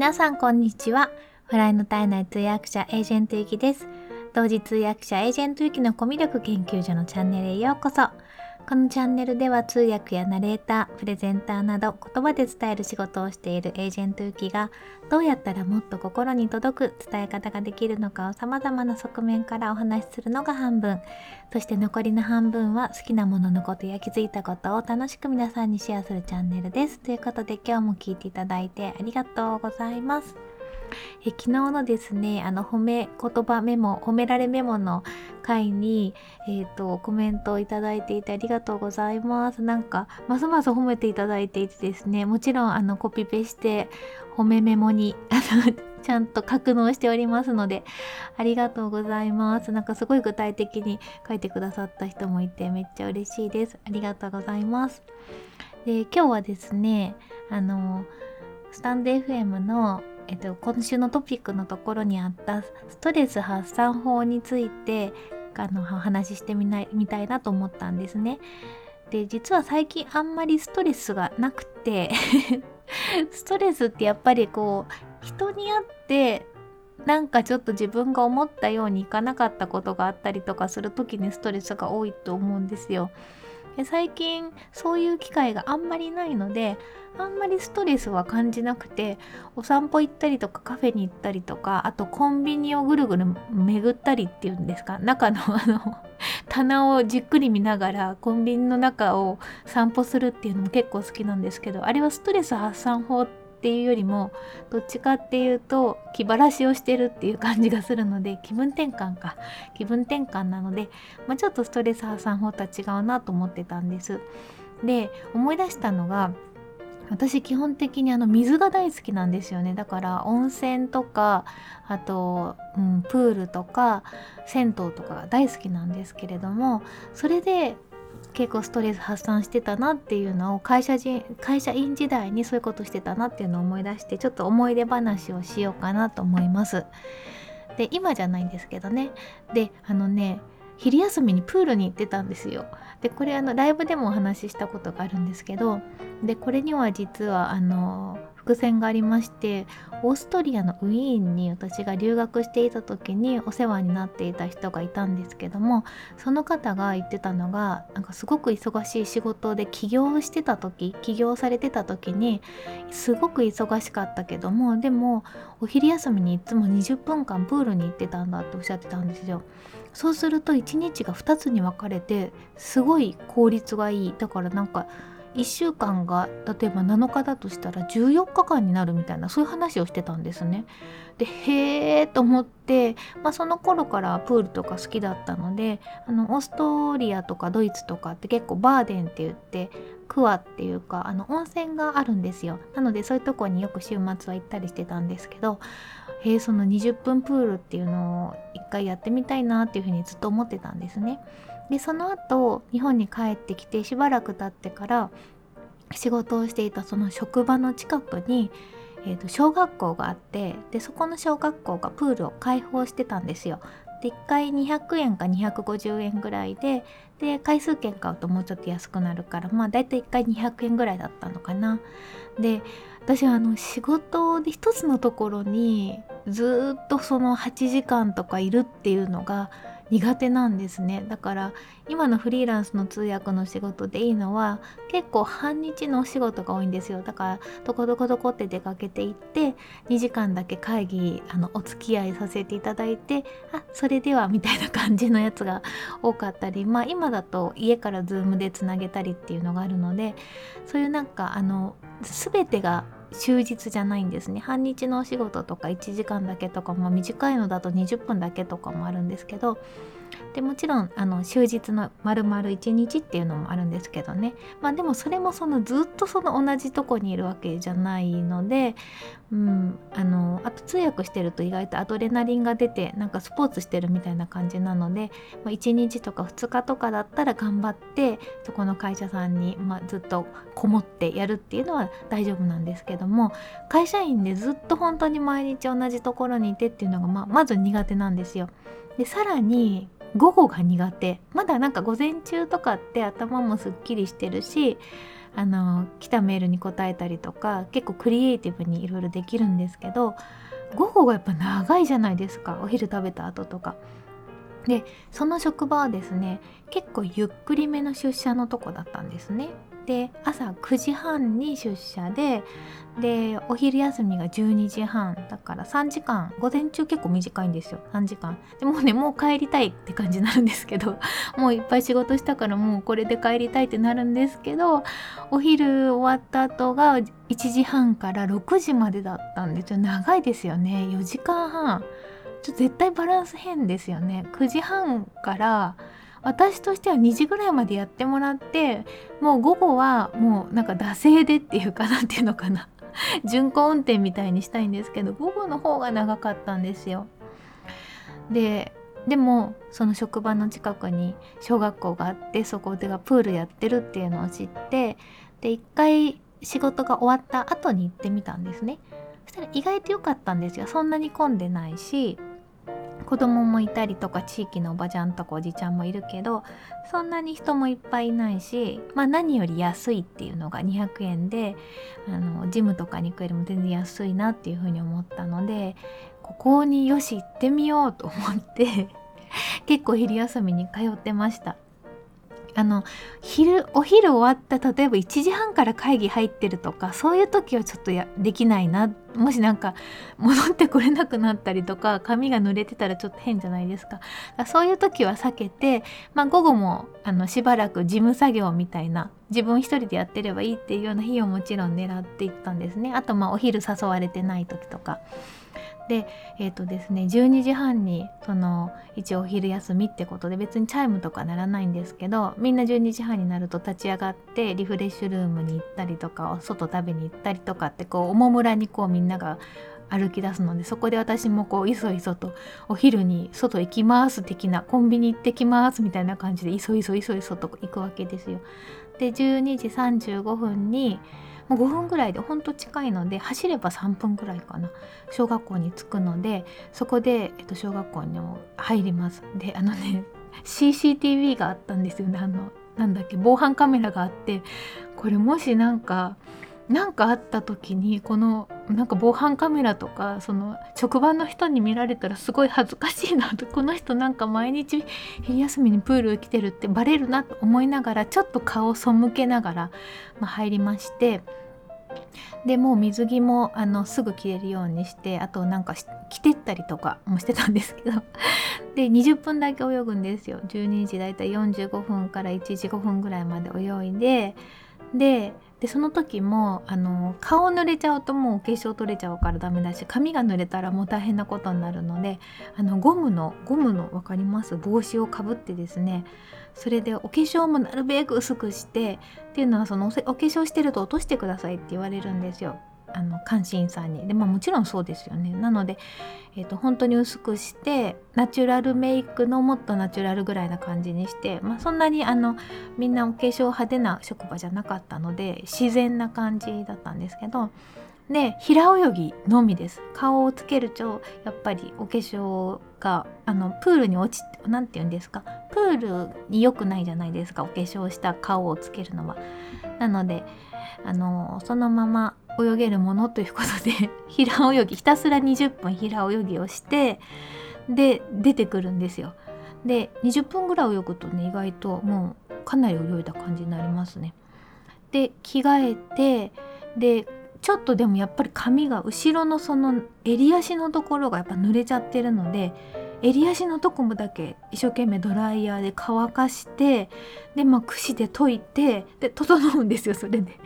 皆さんこんにちは。フライの体内通訳者エージェントゆきです。同時通訳者エージェントゆきのコミュ力研究所のチャンネルへようこそ。このチャンネルでは通訳やナレーター、プレゼンターなど言葉で伝える仕事をしているエージェントゆきがどうやったらもっと心に届く伝え方ができるのかを様々な側面からお話しするのが半分。そして残りの半分は好きなもののことや気づいたことを楽しく皆さんにシェアするチャンネルです。ということで今日も聞いていただいてありがとうございます。え昨日のですねあの褒め言葉メモ褒められメモの回に、えーと、コメントをいただいていてありがとうございます。なんかますます褒めていただいていてですねもちろんあのコピペして褒めメモにあの ちゃんと格納しておりますのでありがとうございます。なんかすごい具体的に書いてくださった人もいてめっちゃ嬉しいです。ありがとうございます。で今日はですねあのスタンド FM のえっと、今週のトピックのところにあったストレス発散法についてあのお話ししてみないみたいなと思ったんですね。で実は最近あんまりストレスがなくて ストレスってやっぱりこう人に会ってなんかちょっと自分が思ったようにいかなかったことがあったりとかする時にストレスが多いと思うんですよ。最近そういう機会があんまりないのであんまりストレスは感じなくてお散歩行ったりとかカフェに行ったりとかあとコンビニをぐるぐる巡ったりっていうんですか？中のあの棚をじっくり見ながらコンビニの中を散歩するっていうのも結構好きなんですけどあれはストレス発散法ってっていうよりもどっちかっていうと気晴らしをしてるっていう感じがするので気分転換か気分転換なので、まあ、ちょっとストレス発散法とは違うなと思ってたんです。で思い出したのが私基本的にあの水が大好きなんですよねだから温泉とかあと、うん、プールとか銭湯とかが大好きなんですけれどもそれで結構ストレス発散してたなっていうのを会社人会社員時代にそういうことしてたなっていうのを思い出してちょっと思い出話をしようかなと思います。で今じゃないんですけどねであのね昼休みにプールに行ってたんですよ。でこれあのライブでもお話ししたことがあるんですけどでこれには実はあの伏線がありましてオーストリアのウィーンに私が留学していた時にお世話になっていた人がいたんですけどもその方が言ってたのがなんかすごく忙しい仕事で起業してた時起業されてた時にすごく忙しかったけどもでもお昼休みにいつも20分間プールに行ってたんだっておっしゃってたんですよ。そうすると1日が2つに分かれてすごい効率がいいだからなんか1週間が例えば7日だとしたら14日間になるみたいなそういう話をしてたんですね。でへえと思って、まあ、その頃からプールとか好きだったのであのオーストリアとかドイツとかって結構バーデンって言ってクワっていうかあの温泉があるんですよ。なのでそういうとこによく週末は行ったりしてたんですけどへえその20分プールっていうのを一回やってみたいなっていうふうにずっと思ってたんですね。でその後日本に帰ってきてしばらく経ってから仕事をしていたその職場の近くに、えー、と小学校があってでそこの小学校がプールを開放してたんですよ。で1回200円か250円ぐらいでで回数券買うともうちょっと安くなるからまあ大体1回200円ぐらいだったのかな。で私はあの仕事で一つのところにずっとその8時間とかいるっていうのが苦手なんですね。だから今のフリーランスの通訳の仕事でいいのは結構半日のお仕事が多いんですよ。だからどこどこどこって出かけていって2時間だけ会議あのお付き合いさせていただいてあそれではみたいな感じのやつが多かったりまあ今だと家からズームでつなげたりっていうのがあるのでそういうなんかあの全てが終日じゃないんですね。半日のお仕事とか1時間だけとか、まあ、短いのだと20分だけとかもあるんですけどでもちろんあの終日の丸々1日っていうのもあるんですけどねまあでもそれもそのずっとその同じとこにいるわけじゃないので、うん、あのあと通訳してると意外とアドレナリンが出てなんかスポーツしてるみたいな感じなので、まあ、1日とか2日とかだったら頑張ってそこの会社さんに、まあ、ずっとこもってやるっていうのは大丈夫なんですけども会社員でずっと本当に毎日同じところにいてっていうのが、まあ、まず苦手なんですよ。でさらに午後が苦手まだなんか午前中とかって頭もすっきりしてるしあの来たメールに答えたりとか結構クリエイティブにいろいろできるんですけど午後がやっぱ長いじゃないですかお昼食べた後とか。でその職場はですね結構ゆっくりめの出社のとこだったんですね。で朝9時半に出社ででお昼休みが12時半だから3時間午前中結構短いんですよ。3時間。でもうねもう帰りたいって感じになるんですけど もういっぱい仕事したからもうこれで帰りたいってなるんですけどお昼終わった後が1時半から6時までだったんでちょっと長いですよね。4時間半。ちょっと絶対バランス変ですよね。9時半から私としては2時ぐらいまでやってもらってもう午後はもうなんか惰性でっていうかなんていうのかな 巡航運転みたいにしたいんですけど午後の方が長かったんですよ。ででもその職場の近くに小学校があってそこではプールやってるっていうのを知ってで一回仕事が終わった後に行ってみたんですね。そしたら意外と良かったんですよ。そんなに混んでないし子供もいたりとか地域のおばちゃんとかおじちゃんもいるけどそんなに人もいっぱいいないし、まあ、何より安いっていうのが200円であのジムとかに行くよりも全然安いなっていうふうに思ったのでここによし行ってみようと思って結構昼休みに通ってました。あの昼お昼終わった例えば1時半から会議入ってるとかそういう時はちょっとやできないな。もしなんか戻ってこれなくなったりとか髪が濡れてたらちょっと変じゃないですか。そういう時は避けて、まあ、午後もあのしばらく事務作業みたいな自分一人でやってればいいっていうような日をもちろん狙っていったんですねあとまあお昼誘われてない時とか。でえっ、ー、とですね12時半にその一応お昼休みってことで別にチャイムとかならないんですけどみんな12時半になると立ち上がってリフレッシュルームに行ったりとか外食べに行ったりとかってこうおもむらにこうみんなが歩き出すのでそこで私もこういそいそとお昼に外行きます的なコンビニ行ってきますみたいな感じでいそいそいそいそと行くわけですよ。で12時35分にもう5分ぐらいでほんと近いので走れば3分ぐらいかな。小学校に着くのでそこで、えっと、小学校にも入ります。であのね CCTV があったんですよね。あのなんだっけ防犯カメラがあってこれもしなんか何かあった時にこのなんか防犯カメラとかその職場の人に見られたらすごい恥ずかしいなと この人なんか毎日昼休みにプール来てるってバレるなと思いながらちょっと顔を背けながら、まあ、入りましてでもう水着もあのすぐ着れるようにしてあとなんか着てったりとかもしてたんですけど。で20分だけ泳ぐんですよ。12時だいたい45分から1時5分ぐらいまで泳いでででその時もあの顔濡れちゃうともうお化粧取れちゃうからダメだし髪が濡れたらもう大変なことになるのであのゴムのゴムの分かります？帽子をかぶってですねそれでお化粧もなるべく薄くしてっていうのはそのお化粧してると落としてくださいって言われるんですよ。あの監視員さんに。で、まあ、もちろんそうですよね。なので、えーと、本当に薄くしてナチュラルメイクのもっとナチュラルぐらいな感じにして、まあ、そんなにあのみんなお化粧派手な職場じゃなかったので自然な感じだったんですけどで平泳ぎのみです。顔をつけるとやっぱりお化粧があのプールに落ち何て言うんですか？プールに良くないじゃないですかお化粧した顔をつけるのは。なのであのそのまま泳げるものということで 平泳ぎひたすら20分平泳ぎをしてで出てくるんですよ。で20分ぐらい泳ぐとね意外ともうかなり泳いだ感じになりますね。で着替えてでちょっとでもやっぱり髪が後ろのその襟足のところがやっぱ濡れちゃってるので襟足のとこもだけ一生懸命ドライヤーで乾かしてでまあ櫛で溶いてで整うんですよそれで。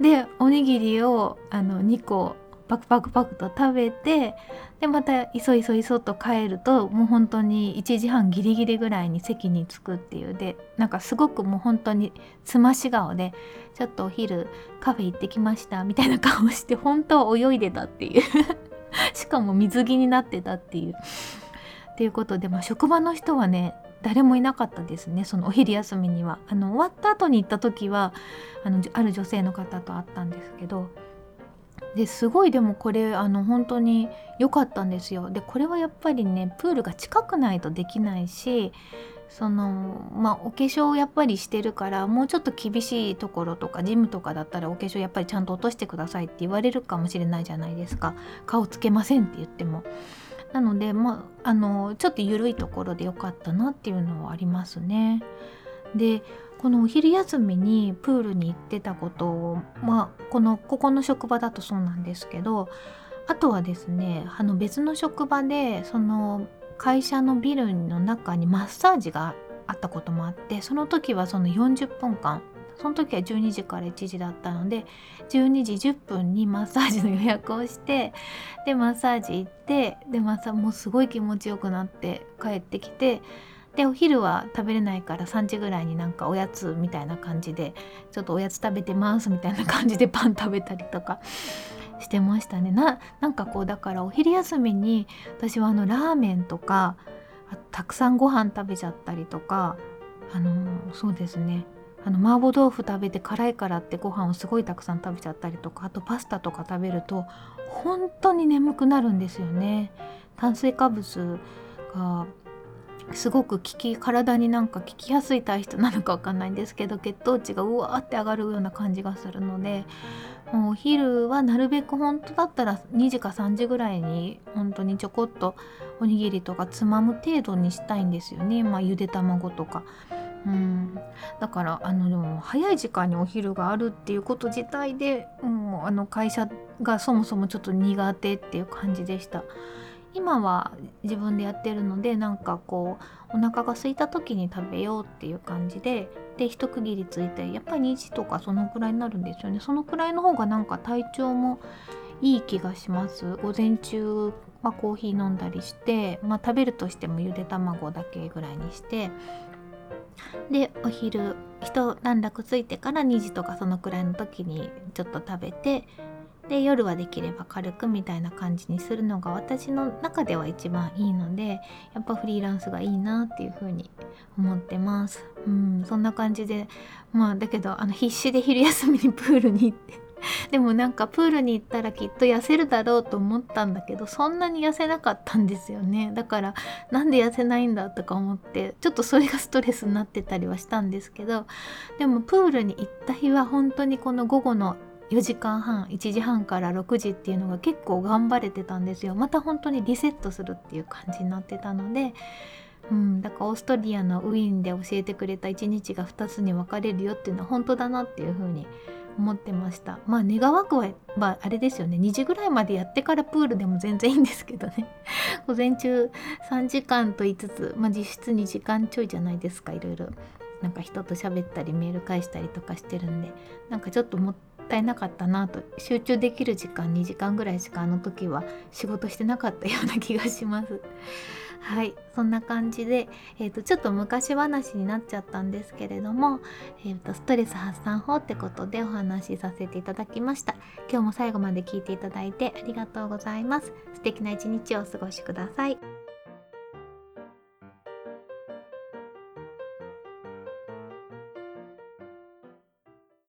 でおにぎりをあの2個パクパクパクと食べてでまたいそいそいそと帰るともう本当に1時半ギリギリぐらいに席に着くっていうでなんかすごくもう本当につまし顔でちょっとお昼カフェ行ってきましたみたいな顔して本当は泳いでたっていう しかも水着になってたっていう。っていうことで、まあ、職場の人はね誰もいなかったですね。そのお昼休みには。あの終わった後に行った時はあのある女性の方と会ったんですけど。ですごいでもこれあの本当に良かったんですよ。でこれはやっぱりねプールが近くないとできないしそのまあお化粧をやっぱりしてるからもうちょっと厳しいところとかジムとかだったらお化粧やっぱりちゃんと落としてくださいって言われるかもしれないじゃないですか。顔つけませんって言っても。なのでまああのちょっと緩いところでよかったなっていうのはありますね。でこのお昼休みにプールに行ってたことをまあこのここの職場だとそうなんですけどあとはですねあの別の職場でその会社のビルの中にマッサージがあったこともあってその時はその40分間その時は12時から1時だったので12時10分にマッサージの予約をしてでマッサージ行ってでまたもうすごい気持ちよくなって帰ってきてでお昼は食べれないから3時ぐらいになんかおやつみたいな感じでちょっとおやつ食べてますみたいな感じでパン食べたりとかしてましたね。ななんかこうだからお昼休みに私はあのラーメンとかたくさんご飯食べちゃったりとかあのそうですね。あの麻婆豆腐食べて辛いからってご飯をすごいたくさん食べちゃったりとかあとパスタとか食べると本当に眠くなるんですよね炭水化物がすごく効き体になんか効きやすい体質なのかわかんないんですけど血糖値がうわーって上がるような感じがするのでもうお昼はなるべく本当だったら2時か3時ぐらいに本当にちょこっとおにぎりとかつまむ程度にしたいんですよね、まあ、ゆで卵とか。うん、だからあの早い時間にお昼があるっていうこと自体で、うん、あの会社がそもそもちょっと苦手っていう感じでした。今は自分でやってるのでなんかこうお腹が空いた時に食べようっていう感じでで一区切りついてやっぱり2時とかそのくらいになるんですよね。そのくらいの方がなんか体調もいい気がします。午前中はコーヒー飲んだりしてまあ食べるとしてもゆで卵だけぐらいにしてでお昼一段落ついてから2時とかそのくらいの時にちょっと食べてで夜はできれば軽くみたいな感じにするのが私の中では一番いいのでやっぱフリーランスがいいなっていうふうに思ってます。うんそんな感じでまあだけどあの必死で昼休みにプールに行って でもなんかプールに行ったらきっと痩せるだろうと思ったんだけどそんなに痩せなかったんですよね。だからなんで痩せないんだとか思ってちょっとそれがストレスになってたりはしたんですけどでもプールに行った日は本当にこの午後の4時間半1時半から6時っていうのが結構頑張れてたんですよ。また本当にリセットするっていう感じになってたのでうん、だからオーストリアのウィーンで教えてくれた1日が2つに分かれるよっていうのは本当だなっていうふうに思思ってました。まあ願わくは、まあ、あれですよね。2時ぐらいまでやってからプールでも全然いいんですけどね。午前中3時間と言いつ。つ、まあ、実質2時間ちょいじゃないですか。いろいろ。なんか人と喋ったりメール返したりとかしてるんで。なんかちょっともったいなかったなと。集中できる時間2時間ぐらいしかあの時は仕事してなかったような気がします。はいそんな感じで、えーと、ちょっと昔話になっちゃったんですけれども、えーと、ストレス発散法ってことでお話しさせていただきました。今日も最後まで聞いていただいてありがとうございます。素敵な一日をお過ごしください。